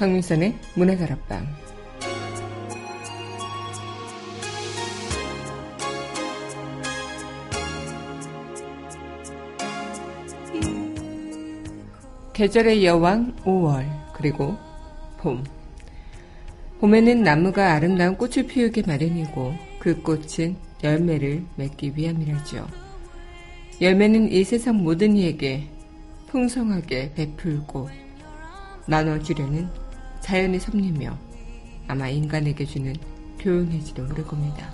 강민선의 문화다락방 계절의 여왕 5월 그리고 봄 봄에는 나무가 아름다운 꽃을 피우기 마련이고 그 꽃은 열매를 맺기 위함이라죠. 열매는 이 세상 모든 이에게 풍성하게 베풀고 나눠주려는 자연의 섭리며 아마 인간에게 주는 교훈일지도 모를 겁니다.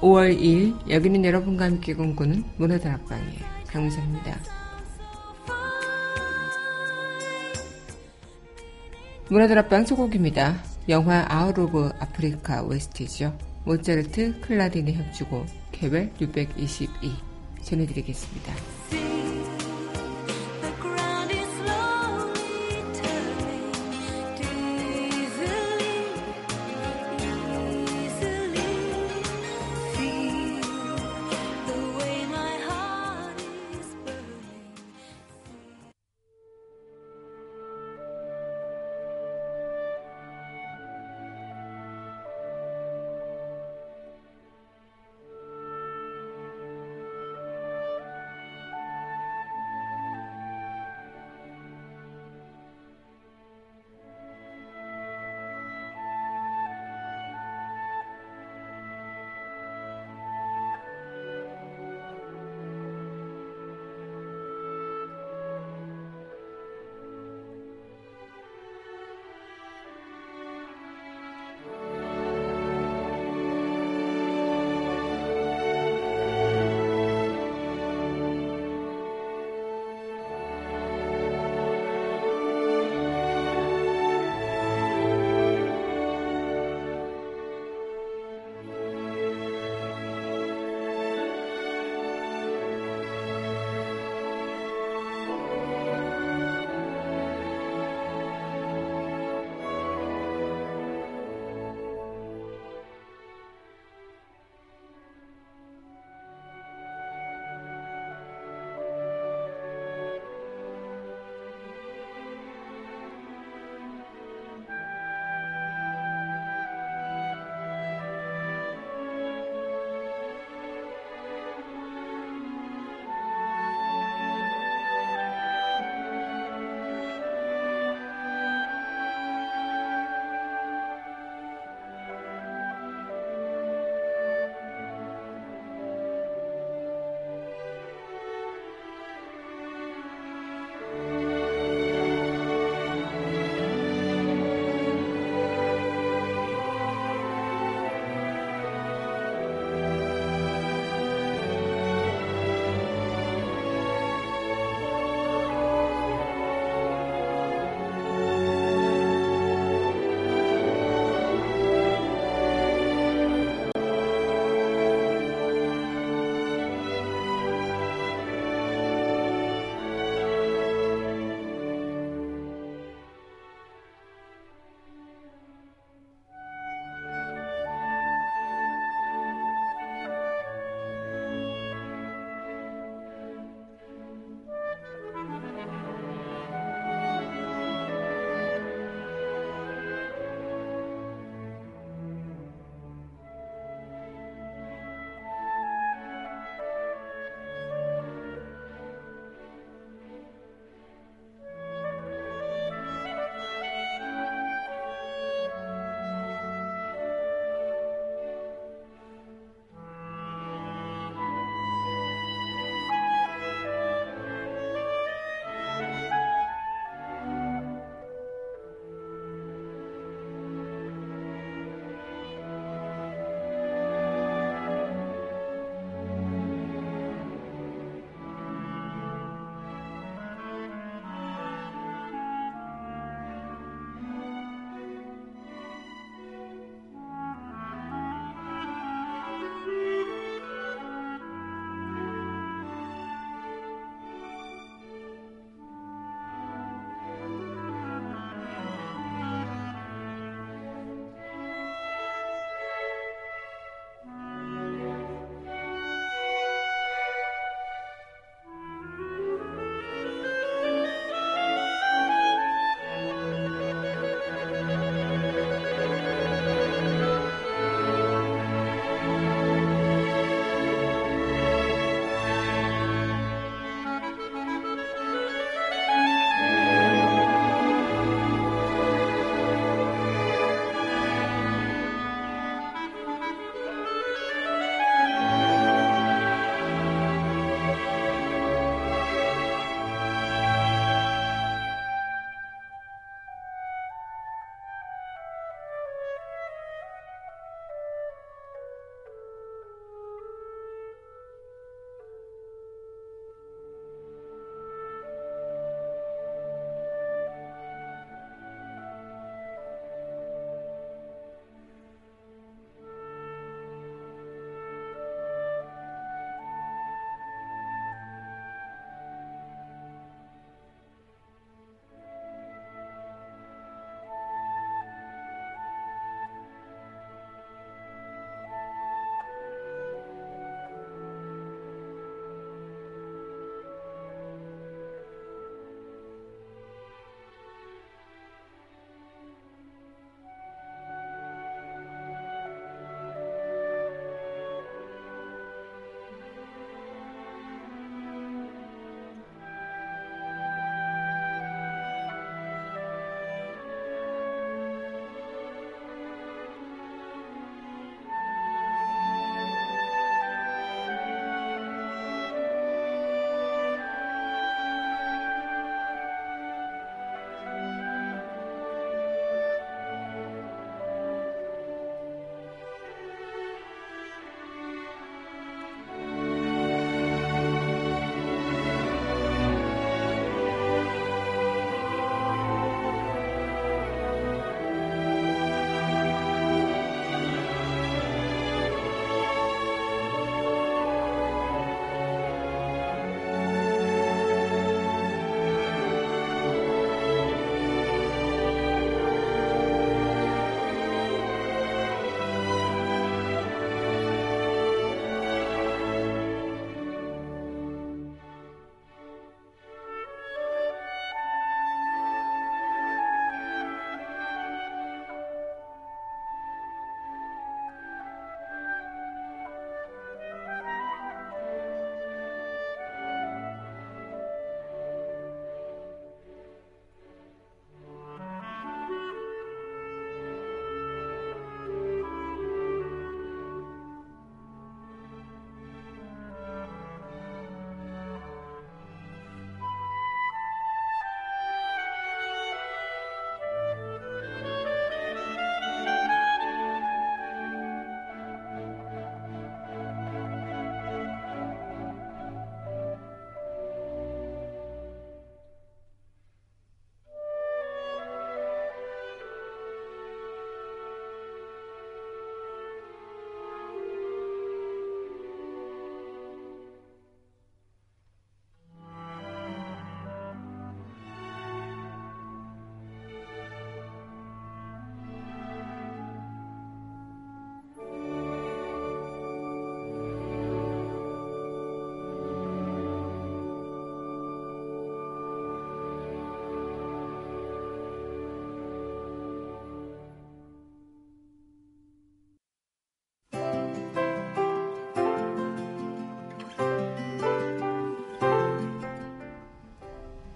5월 2일 여기는 여러분과 함께 공부는 문화다락방의 강민선입니다. 문화드랍방 소곡입니다. 영화 아웃 오브 아프리카 웨스트죠. 모차르트 클라딘의 협주곡 개별 622 전해드리겠습니다.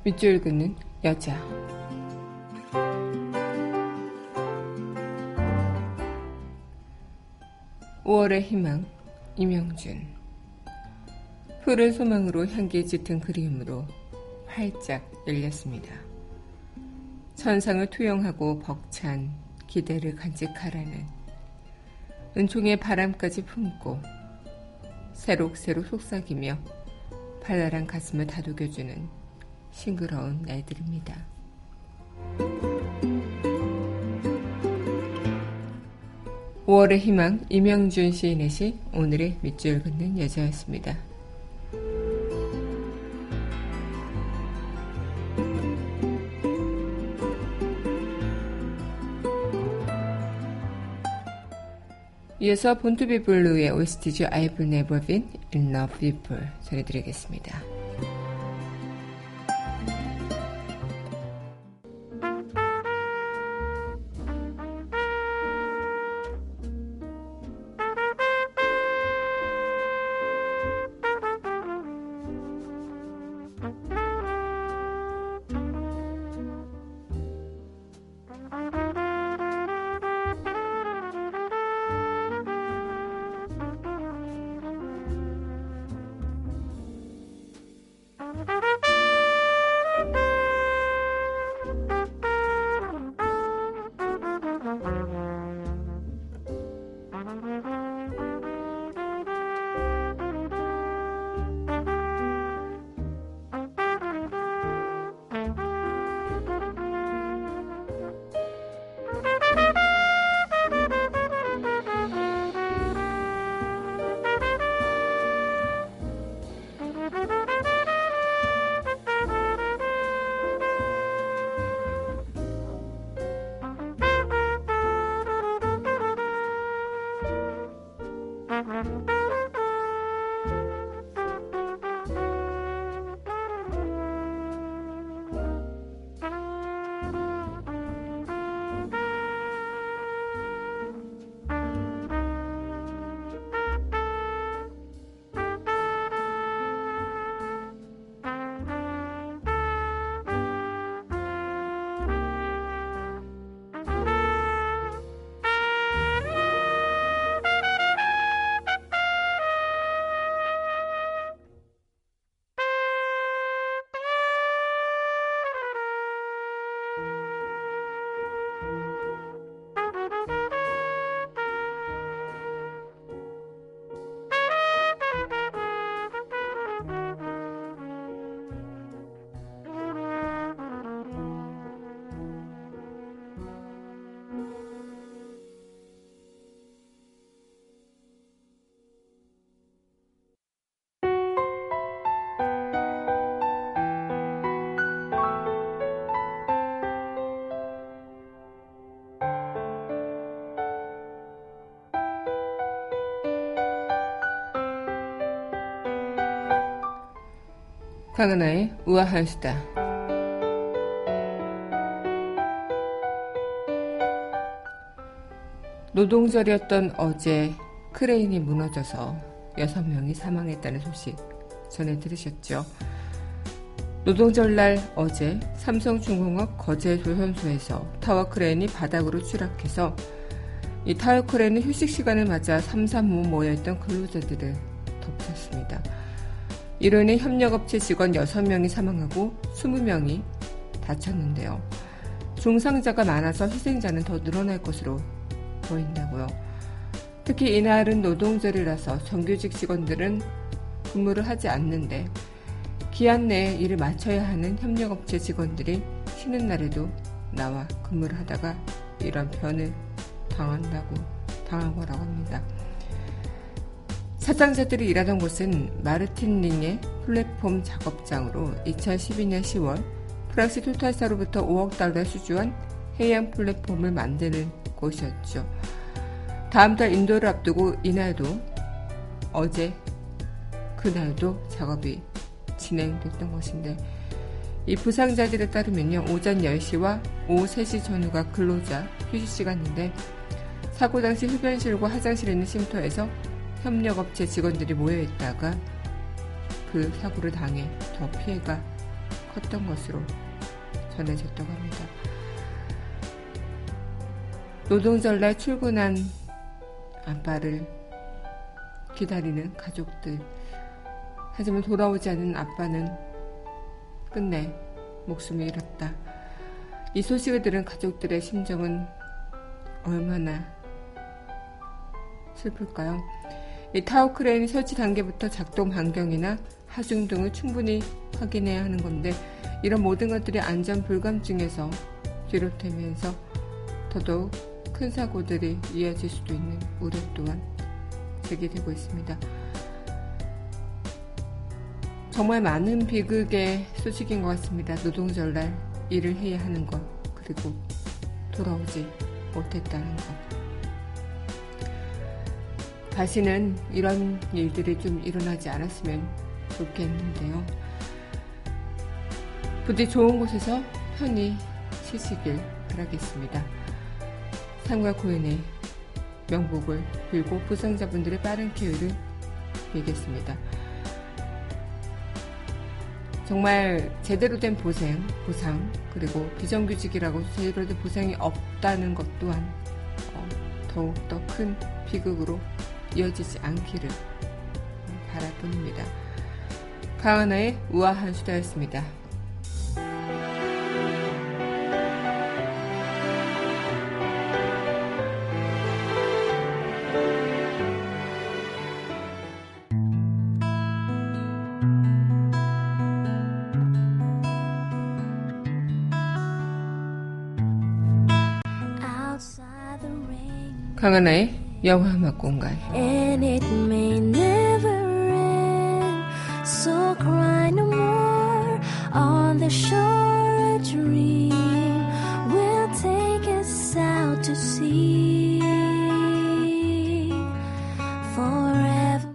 밑줄 긋는 여자 5월의 희망 임영준 푸른 소망으로 향기에 짙은 그리움으로 활짝 열렸습니다. 천상을 투영하고 벅찬 기대를 간직하라는 은총의 바람까지 품고 새록새록 속삭이며 발랄한 가슴을 다독여주는 싱그러운 날들입니다. 5월의 희망 이명준 시인의 시 오늘의 밑줄 긋는 여자였습니다. 이어서 본투비 블루의 OST죠. I've never been in love before 전해드리겠습니다. 강은하의 우아한 수다. 노동절이었던 어제 크레인이 무너져서 6명이 사망했다는 소식 전해 들으셨죠? 노동절날 어제 삼성중공업 거제조선소에서 타워 크레인이 바닥으로 추락해서 이 타워 크레인은 휴식 시간을 맞아 삼삼오오 모여있던 근로자들을 덮쳤습니다. 이로 인해 협력업체 직원 6명이 사망하고 20명이 다쳤는데요. 중상자가 많아서 희생자는 더 늘어날 것으로 보인다고요. 특히 이날은 노동절이라서 정규직 직원들은 근무를 하지 않는데 기한 내에 일을 마쳐야 하는 협력업체 직원들이 쉬는 날에도 나와 근무를 하다가 이런 변을 당한다고 당한 거라고 합니다. 사상자들이 일하던 곳은 마르틴 링의 플랫폼 작업장으로 2012년 10월 프랑스 토탈사로부터 5억 달러 수주한 해양 플랫폼을 만드는 곳이었죠. 다음 달 인도를 앞두고 이날도 어제 그날도 작업이 진행됐던 것인데 이 부상자들에 따르면요 오전 10시와 오후 3시 전후가 근로자 휴식 시간인데 사고 당시 흡연실과 화장실에 있는 쉼터에서 협력업체 직원들이 모여있다가 그 사고를 당해 더 피해가 컸던 것으로 전해졌다고 합니다. 노동절날 출근한 아빠를 기다리는 가족들. 하지만 돌아오지 않은 아빠는 끝내 목숨을 잃었다. 이 소식을 들은 가족들의 심정은 얼마나 슬플까요? 이 타워 크레인 설치 단계부터 작동 반경이나 하중 등을 충분히 확인해야 하는 건데 이런 모든 것들이 안전 불감증에서 비롯되면서 더더욱 큰 사고들이 이어질 수도 있는 우려 또한 제기되고 있습니다. 정말 많은 비극의 소식인 것 같습니다. 노동절날 일을 해야 하는 것, 그리고 돌아오지 못했다는 것. 다시는 이런 일들이 좀 일어나지 않았으면 좋겠는데요. 부디 좋은 곳에서 편히 쉬시길 바라겠습니다. 상과 고인의 명복을 빌고 부상자분들의 빠른 쾌유를 빌겠습니다. 정말 제대로 된 보상, 보상 그리고 비정규직이라고 제대로 된 보상이 없다는 것 또한 어, 더욱더 큰 비극으로 이어지지 않기를 바랄 뿐입니다. 강하나의 우아한 수다였습니다. 강하나의 영화 음악 공간. And it may never end. So cry no more on the shore. A dream will take us out to sea. Forever.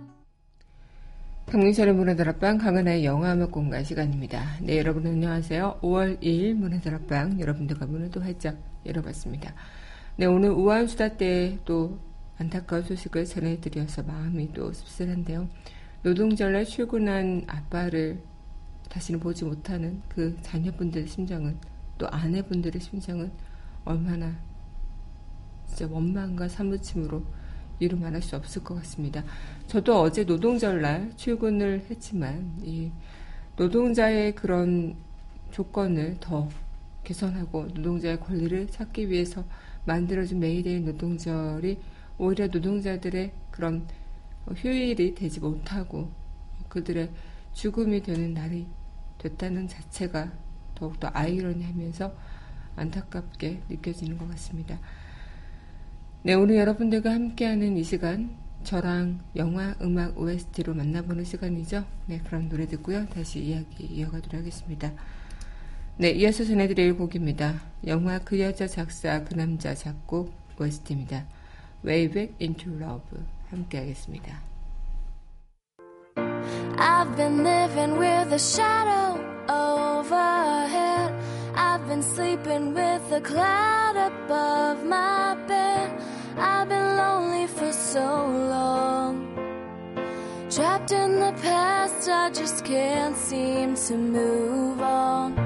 강민철의 문화다락방 강은하의 영화음악 공간 시간입니다. 네, 여러분 안녕하세요. 5월 2일 문화다락방 여러분들과 문을 또 활짝 열어봤습니다. 네, 오늘 우한 수다 때 또 안타까운 소식을 전해드려서 마음이 또 씁쓸한데요. 노동절날 출근한 아빠를 다시는 보지 못하는 그 자녀분들의 심정은 또 아내분들의 심정은 얼마나 진짜 원망과 사무침으로 이루 말할 수 없을 것 같습니다. 저도 어제 노동절날 출근을 했지만 이 노동자의 그런 조건을 더 개선하고 노동자의 권리를 찾기 위해서 만들어진 메이데이 노동절이 오히려 노동자들의 그런 휴일이 되지 못하고 그들의 죽음이 되는 날이 됐다는 자체가 더욱더 아이러니하면서 안타깝게 느껴지는 것 같습니다. 네, 오늘 여러분들과 함께하는 이 시간 저랑 영화, 음악, OST로 만나보는 시간이죠. 네, 그럼 노래 듣고요. 다시 이야기 이어가도록 하겠습니다. 네, 이어서 전해드릴 곡입니다. 영화 그 여자 작사 그 남자 작곡 OST입니다. Way Back Into Love 함께 하겠습니다. I've been living with a shadow overhead. I've been sleeping with a cloud above my bed. I've been lonely for so long. Trapped in the past, I just can't seem to move on.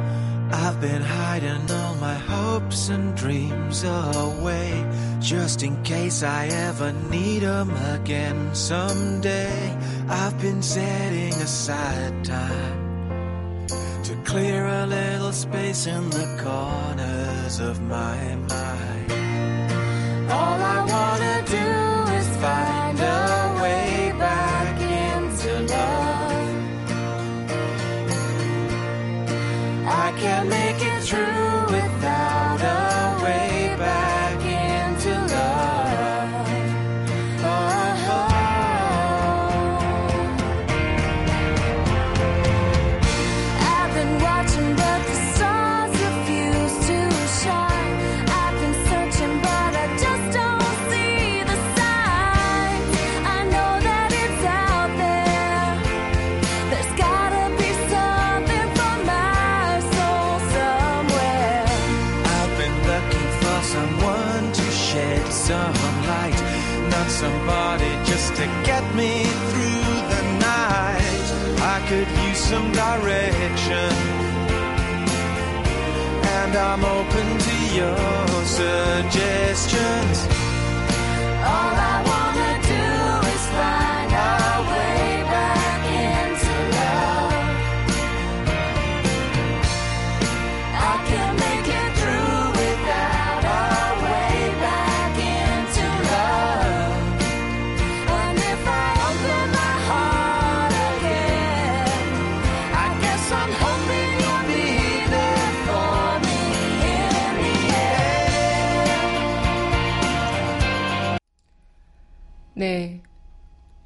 I've been hiding all my hopes and dreams away just in case I ever need them again someday. I've been setting aside time to clear a little space in the corners of my mind. All I wanna do is find a way back into love. I can't make it through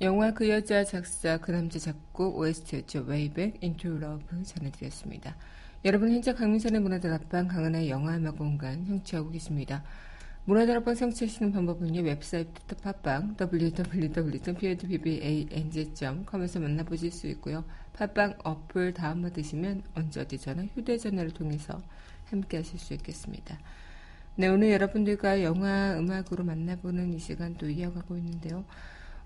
영화 그 여자 작사 그 남자 작곡 OST였죠. Way Back Into Love 전해드렸습니다. 여러분 현재 강민선의 문화들 앞방 강은하의 영화 음악 공간 형취하고 계십니다. 문화들 앞방 성취하시는 방법은요. 웹사이트 팟빵 www.podbbang.com에서 만나보실 수 있고요. 팟빵 어플 다운받으시면 언제 어디서나 휴대전화를 통해서 함께 하실 수 있겠습니다. 네, 오늘 여러분들과 영화 음악으로 만나보는 이 시간 또 이어가고 있는데요.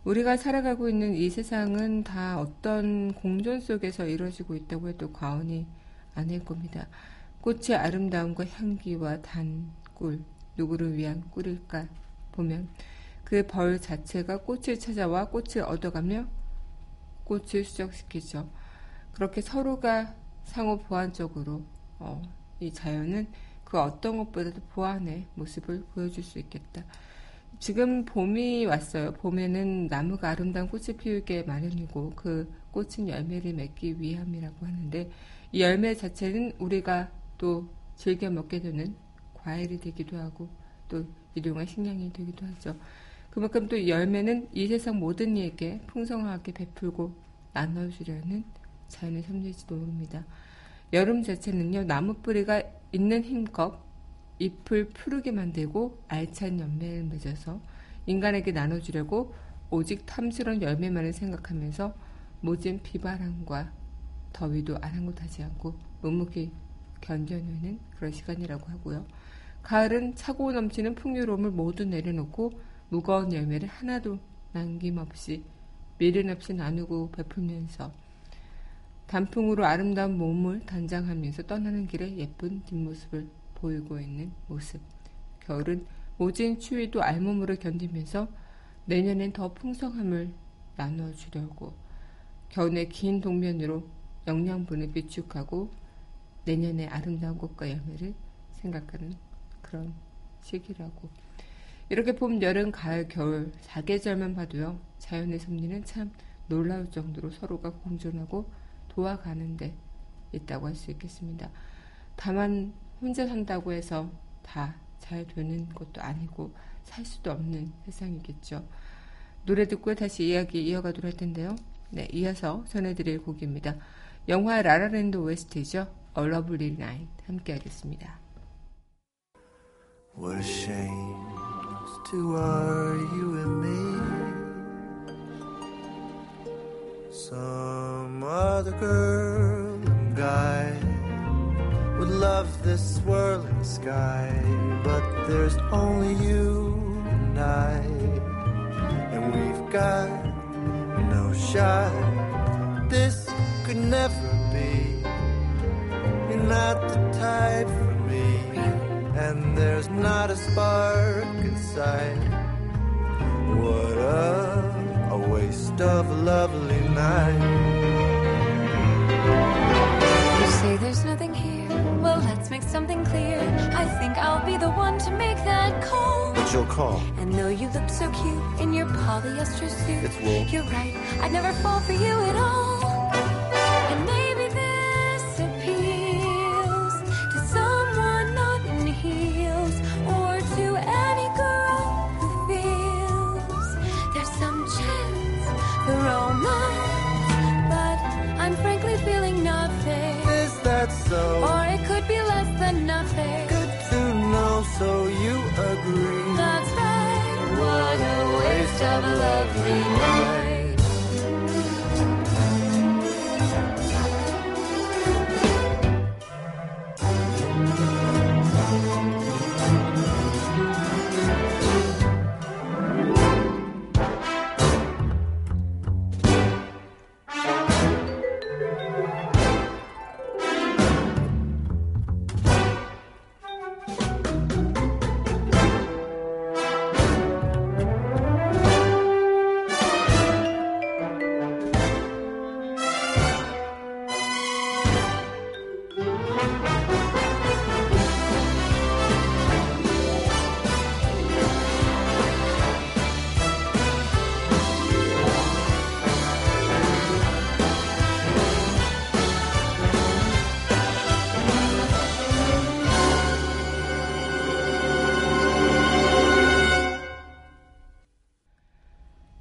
우리가 살아가고 있는 이 세상은 다 어떤 공존 속에서 이루어지고 있다고 해도 과언이 아닐 겁니다. 꽃의 아름다움과 향기와 단, 꿀, 누구를 위한 꿀일까 보면 그 벌 자체가 꽃을 찾아와 꽃을 얻어가며 꽃을 수정시키죠. 그렇게 서로가 상호 보완적으로 어, 이 자연은 그 어떤 것보다도 보완의 모습을 보여줄 수 있겠다. 지금 봄이 왔어요. 봄에는 나무가 아름다운 꽃을 피우게 마련이고 그 꽃은 열매를 맺기 위함이라고 하는데 이 열매 자체는 우리가 또 즐겨 먹게 되는 과일이 되기도 하고 또 일용할 식량이 되기도 하죠. 그만큼 또 열매는 이 세상 모든 이에게 풍성하게 베풀고 나눠주려는 자연의 섭리일지도 모릅니다. 여름 자체는요, 나무 뿌리가 있는 힘껏 잎을 푸르게 만들고 알찬 열매를 맺어서 인간에게 나눠주려고 오직 탐스러운 열매만을 생각하면서 모진 비바람과 더위도 아랑곳하지 않고 묵묵히 견뎌내는 그런 시간이라고 하고요. 가을은 차고 넘치는 풍요로움을 모두 내려놓고 무거운 열매를 하나도 남김없이 미련 없이 나누고 베풀면서 단풍으로 아름다운 몸을 단장하면서 떠나는 길에 예쁜 뒷모습을 보이고 있는 모습. 겨울은 모진 추위도 알몸으로 견디면서 내년엔 더 풍성함을 나눠주려고 겨울의 긴 동면으로 영양분을 비축하고 내년의 아름다운 꽃과 열매를 생각하는 그런 시기라고. 이렇게 봄, 여름, 가을, 겨울 사계절만 봐도요. 자연의 섭리는 참 놀라울 정도로 서로가 공존하고 도와가는데 있다고 할 수 있겠습니다. 다만 혼자 산다고 해서 다 잘 되는 것도 아니고 살 수도 없는 세상이겠죠. 노래 듣고 다시 이야기 이어가도록 할 텐데요. 네, 이어서 전해드릴 곡입니다. 영화 라라랜드 OST죠. A Lovely Night 함께 하겠습니다. What a shame to argue with me. Some other girl and guy would love this swirling sky, but there's only you and I, and we've got no shot. This could never be. You're not the type for me, and there's not a spark inside. What a, a waste of a lovely night. You say there's nothing let's make something clear. I think I'll be the one to make that call. What's your call? And though you look so cute in your polyester suit, It's wool. you're right. I'd never fall for you at all. Of a lovely night.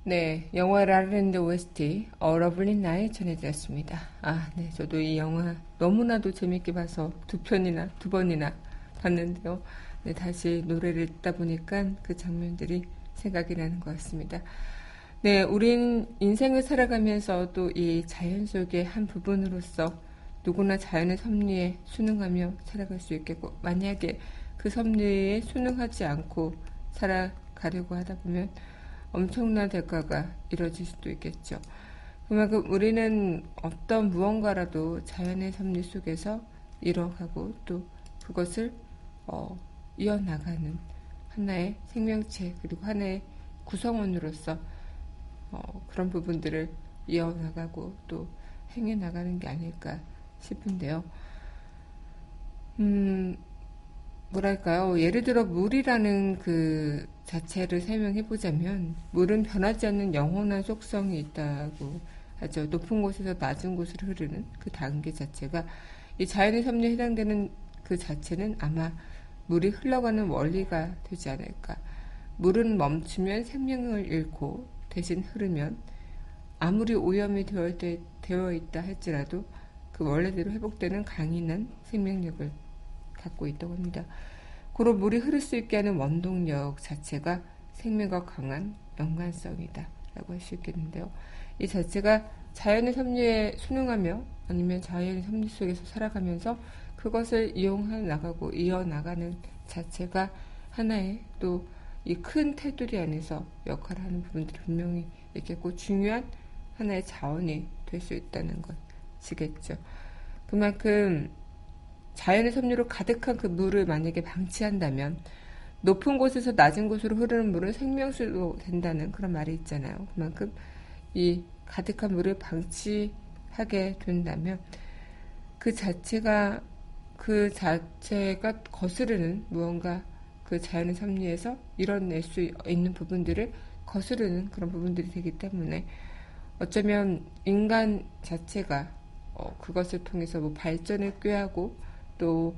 네, 영화 라랜드 OST Lovely Night 전해드렸습니다. 아, 네, 저도 이 영화 너무나도 재밌게 봐서 두 편이나 두 번이나 봤는데요. 네, 다시 노래를 듣다 보니까 그 장면들이 생각이 나는 것 같습니다. 네, 우린 인생을 살아가면서 또 이 자연 속의 한 부분으로서 누구나 자연의 섭리에 순응하며 살아갈 수 있겠고, 만약에 그 섭리에 순응하지 않고 살아가려고 하다 보면 엄청난 대가가 이뤄질 수도 있겠죠. 그만큼 우리는 어떤 무언가라도 자연의 섭리 속에서 이뤄가고 또 그것을 어, 이어나가는 하나의 생명체 그리고 하나의 구성원으로서 어, 그런 부분들을 이어나가고 또 행해 나가는 게 아닐까 싶은데요. 음, 뭐랄까요. 예를 들어 물이라는 그 자체를 설명해 보자면 물은 변하지 않는 영원한 속성이 있다고 하죠. 높은 곳에서 낮은 곳으로 흐르는 그 단계 자체가 이 자연의 섭리에 해당되는 그 자체는 아마 물이 흘러가는 원리가 되지 않을까. 물은 멈추면 생명을 잃고 대신 흐르면 아무리 오염이 되어 있다 할지라도 그 원래대로 회복되는 강인한 생명력을 갖고 있다고 합니다. 고로 물이 흐를 수 있게 하는 원동력 자체가 생명과 강한 연관성이다 라고 할 수 있겠는데요. 이 자체가 자연의 섭리에 순응하며 아니면 자연의 섭리 속에서 살아가면서 그것을 이용해 나가고 이어나가는 자체가 하나의 또 이 큰 테두리 안에서 역할을 하는 부분들이 분명히 있겠고 중요한 하나의 자원이 될 수 있다는 것이겠죠. 그만큼 자연의 섭리로 가득한 그 물을 만약에 방치한다면 높은 곳에서 낮은 곳으로 흐르는 물은 생명수로 된다는 그런 말이 있잖아요. 그만큼 이 가득한 물을 방치하게 된다면 그 자체가 그 자체가 거스르는 무언가 그 자연의 섭리에서 이뤄낼 수 있는 부분들을 거스르는 그런 부분들이 되기 때문에 어쩌면 인간 자체가 어, 그것을 통해서 뭐 발전을 꾀하고 또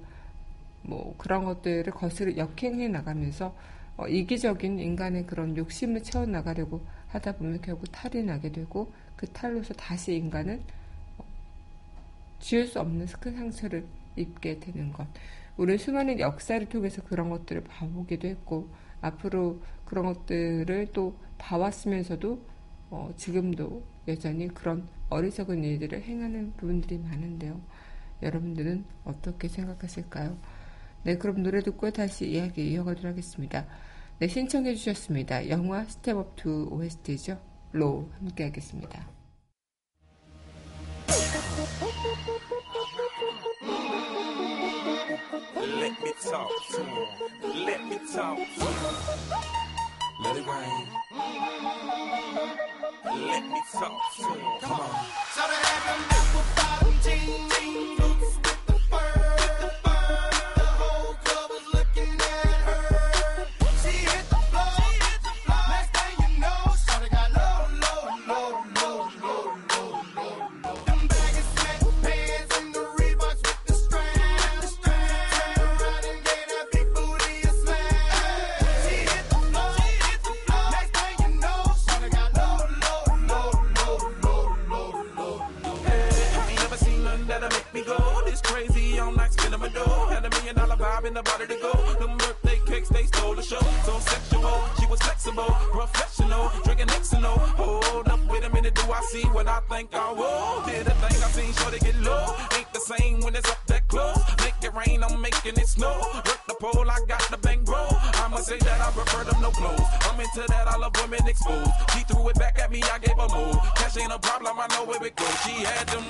뭐 그런 것들을 거스르 역행해 나가면서 어, 이기적인 인간의 그런 욕심을 채워 나가려고 하다 보면 결국 탈이 나게 되고 그 탈로서 다시 인간은 어, 지울 수 없는 큰 상처를 입게 되는 것. 우리 수많은 역사를 통해서 그런 것들을 봐보기도 했고 앞으로 그런 것들을 또 봐왔으면서도 어, 지금도 여전히 그런 어리석은 일들을 행하는 부분들이 많은데요. 여러분들은 어떻게 생각하실까요? 네, 그럼 노래 듣고 다시 이야기 이어가도록 하겠습니다. 네, 신청해 주셨습니다. 영화 Step Up Two OST죠. 로 함께 하겠습니다. Let me talk to him. Let me talk to him. Let it rain. Let me talk to him. Come on. Body to go. Them birthday cakes, they stole the show. So sexual, she was flexible, professional, drinking Xano. Hold up, wait a minute, do I see what I think I will? Did a thing I seen, sure they get low. Ain't the same when it's up that close. Make it rain, I'm making it snow. Work the pole, I got the bang bro. I'ma say that I prefer them no clothes. I'm into that, I love women exposed. She threw it back at me, I gave her move. Cash ain't a problem, I know where it goes. She had them.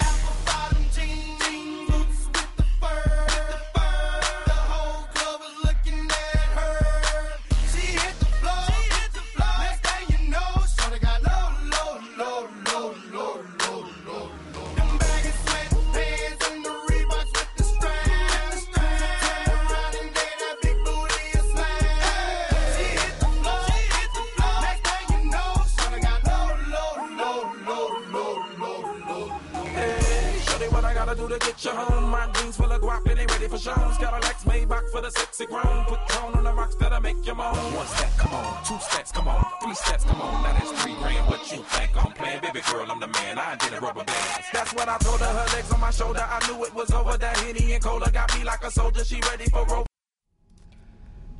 Full of guap and they ready for shows. Cadillacs made back for the sexy grown. Put tone on the rocks that'll make you moan. One step, come on. Two steps, come on. Three steps, come on. Now that's three grand. What you think I'm playing? Baby girl, I'm the man. I did a rubber bands. That's what I told her. Her legs on my shoulder. I knew it was over. That Henny and Cola got me like a soldier. She ready for rope.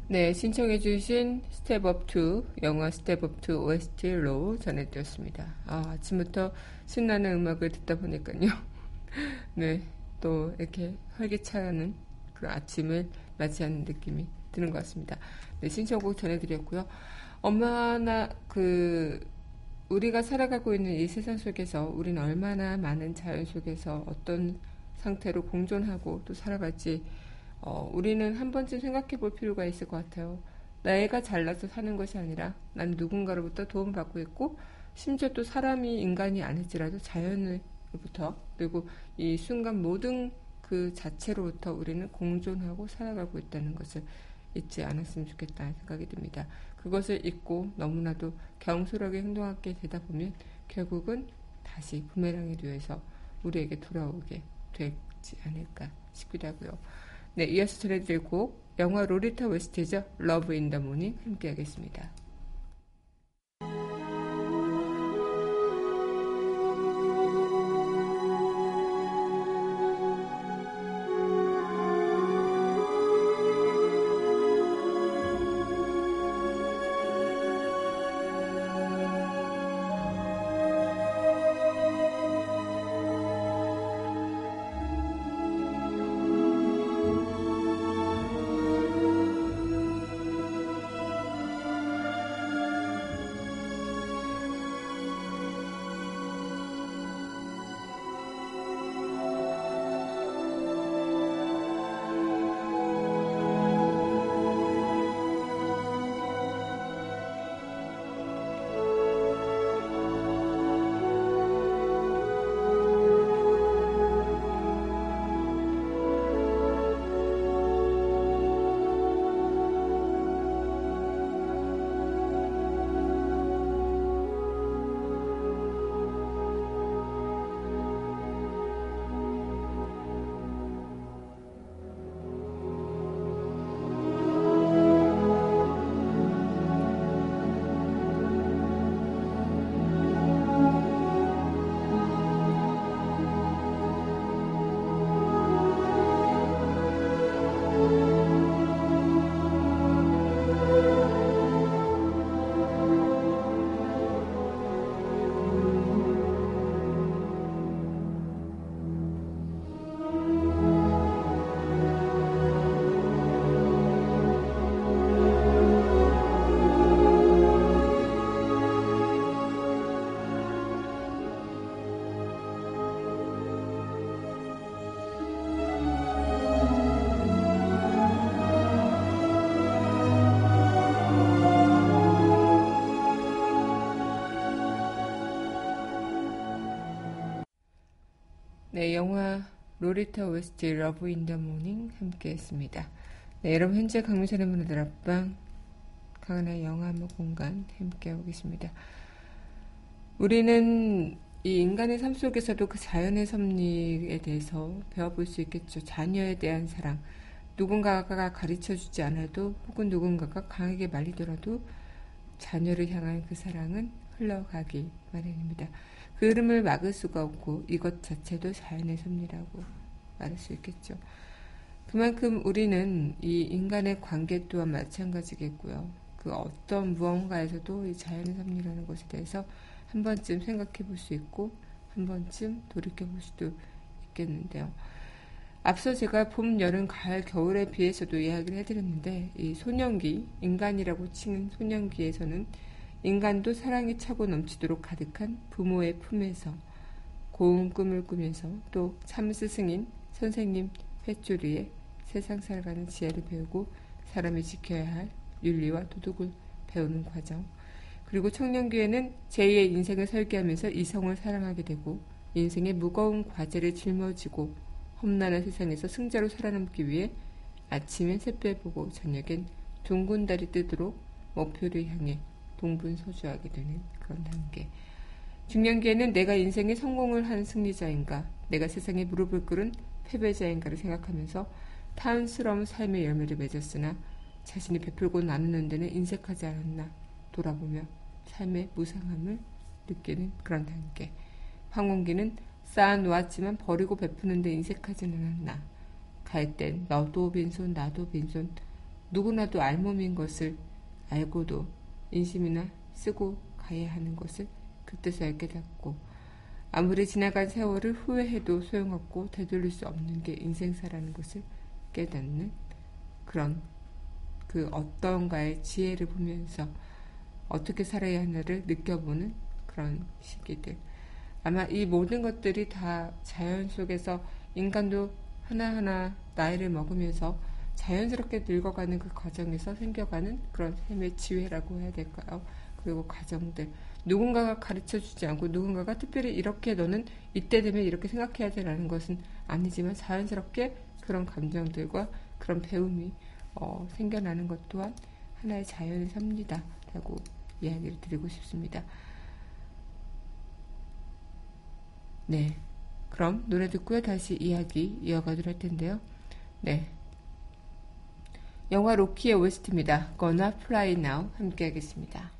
네, 신청해 주신 스텝업 2, 영화 스텝업 2 OST로 전해드렸습니다. 아, 아침부터 신나는 음악을 듣다 보니까요. 네, 또 이렇게 활기차는 그런 아침을 맞이하는 느낌이 드는 것 같습니다. 네, 신청곡 전해드렸고요. 얼마나 그, 우리가 살아가고 있는 이 세상 속에서 우리는 얼마나 많은 자연 속에서 어떤 상태로 공존하고 또 살아갈지 어, 우리는 한 번쯤 생각해 볼 필요가 있을 것 같아요. 내가 잘나서 사는 것이 아니라 난 누군가로부터 도움받고 있고 심지어 또 사람이 인간이 아닐지라도 자연으로부터 그리고 이 순간 모든 그 자체로부터 우리는 공존하고 살아가고 있다는 것을 잊지 않았으면 좋겠다는 생각이 듭니다. 그것을 잊고 너무나도 경솔하게 행동하게 되다 보면 결국은 다시 부메랑이 되어서 우리에게 돌아오게 되지 않을까 싶기도 하고요. 네, 이어서 전해드릴 곡 영화 로리타 OST죠. Love in the Morning 함께 하겠습니다. 네, 영화 로리타 OST Love in the Morning 함께 했습니다. 네, 여러분 현재 강민선의 문화다락방 강한의 영화음악 공간 함께 하고 계십니다. 우리는 이 인간의 삶 속에서도 그 자연의 섭리에 대해서 배워볼 수 있겠죠. 자녀에 대한 사랑. 누군가가 가르쳐 주지 않아도 혹은 누군가가 강하게 말리더라도 자녀를 향한 그 사랑은 흘러가기 마련입니다. 그 흐름을 막을 수가 없고 이것 자체도 자연의 섭리라고 말할 수 있겠죠. 그만큼 우리는 이 인간의 관계 또한 마찬가지겠고요. 그 어떤 무언가에서도 이 자연의 섭리라는 것에 대해서 한 번쯤 생각해 볼 수 있고 한 번쯤 돌이켜 볼 수도 있겠는데요. 앞서 제가 봄, 여름, 가을, 겨울에 비해서도 이야기를 해드렸는데 이 소년기, 인간이라고 치는 소년기에서는 인간도 사랑이 차고 넘치도록 가득한 부모의 품에서 고운 꿈을 꾸면서 또 참 스승인 선생님 횟조리에 세상 살아가는 지혜를 배우고 사람이 지켜야 할 윤리와 도덕을 배우는 과정. 그리고 청년기에는 제2의 인생을 설계하면서 이성을 사랑하게 되고 인생의 무거운 과제를 짊어지고 험난한 세상에서 승자로 살아남기 위해 아침엔 샛별 보고 저녁엔 둥근 달이 뜨도록 목표를 향해 동분서주하게 되는 그런 단계. 중년기에는 내가 인생의 성공을 한 승리자인가, 내가 세상에 무릎을 꿇은 패배자인가를 생각하면서 타은스러운 삶의 열매를 맺었으나 자신이 베풀고 나누는 데는 인색하지 않았나 돌아보며 삶의 무상함을 느끼는 그런 단계. 황혼기는 쌓아놓았지만 버리고 베푸는 데 인색하지는 않았나. 갈 땐 너도 빈손 나도 빈손 누구나도 알몸인 것을 알고도 인심이나 쓰고 가야 하는 것을 그때서야 깨닫고 아무리 지나간 세월을 후회해도 소용없고 되돌릴 수 없는 게 인생사라는 것을 깨닫는 그런 그 어떤가의 지혜를 보면서 어떻게 살아야 하나를 느껴보는 그런 시기들. 아마 이 모든 것들이 다 자연 속에서 인간도 하나하나 나이를 먹으면서 자연스럽게 늙어가는 그 과정에서 생겨가는 그런 삶의 지혜라고 해야 될까요? 그리고 과정들. 누군가가 가르쳐 주지 않고 누군가가 특별히 이렇게 너는 이때 되면 이렇게 생각해야 돼라는 것은 아니지만 자연스럽게 그런 감정들과 그런 배움이 어, 생겨나는 것 또한 하나의 자연의 삽니다. 라고 이야기를 드리고 싶습니다. 네. 그럼 노래 듣고요. 다시 이야기 이어가도록 할 텐데요. 네. 영화 로키의 OST입니다. Gonna Fly Now 함께 하겠습니다.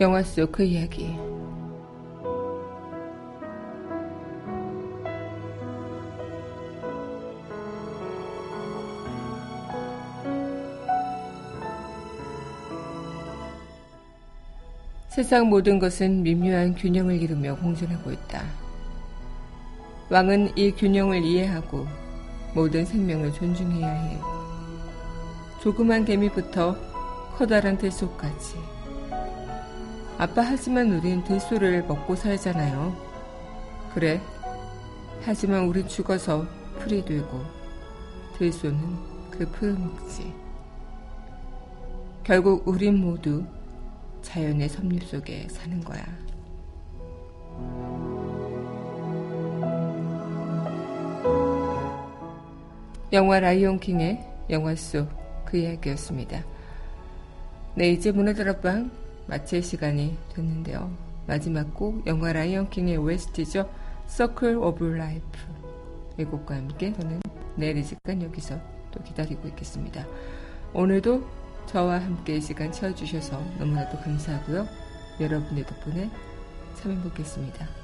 영화 속 그 이야기. 세상 모든 것은 미묘한 균형을 이루며 공존하고 있다. 왕은 이 균형을 이해하고 모든 생명을 존중해야 해. 조그만 개미부터 커다란 들소까지. 아빠 하지만 우린 들소를 먹고 살잖아요. 그래. 하지만 우린 죽어서 풀이 되고 들소는 그 풀을 먹지. 결국 우린 모두 자연의 섭립 속에 사는 거야. 영화 라이온 킹의 영화 속 그 이야기였습니다. 네, 이제 문화다락방 마칠 시간이 됐는데요. 마지막 곡 영화 라이온킹의 OST죠. Circle of Life 이 곡과 함께 저는 내일 이 시간 여기서 또 기다리고 있겠습니다. 오늘도 저와 함께 이 시간 채워주셔서 너무나도 감사하고요. 여러분의 덕분에 참 행복했습니다.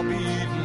I'll be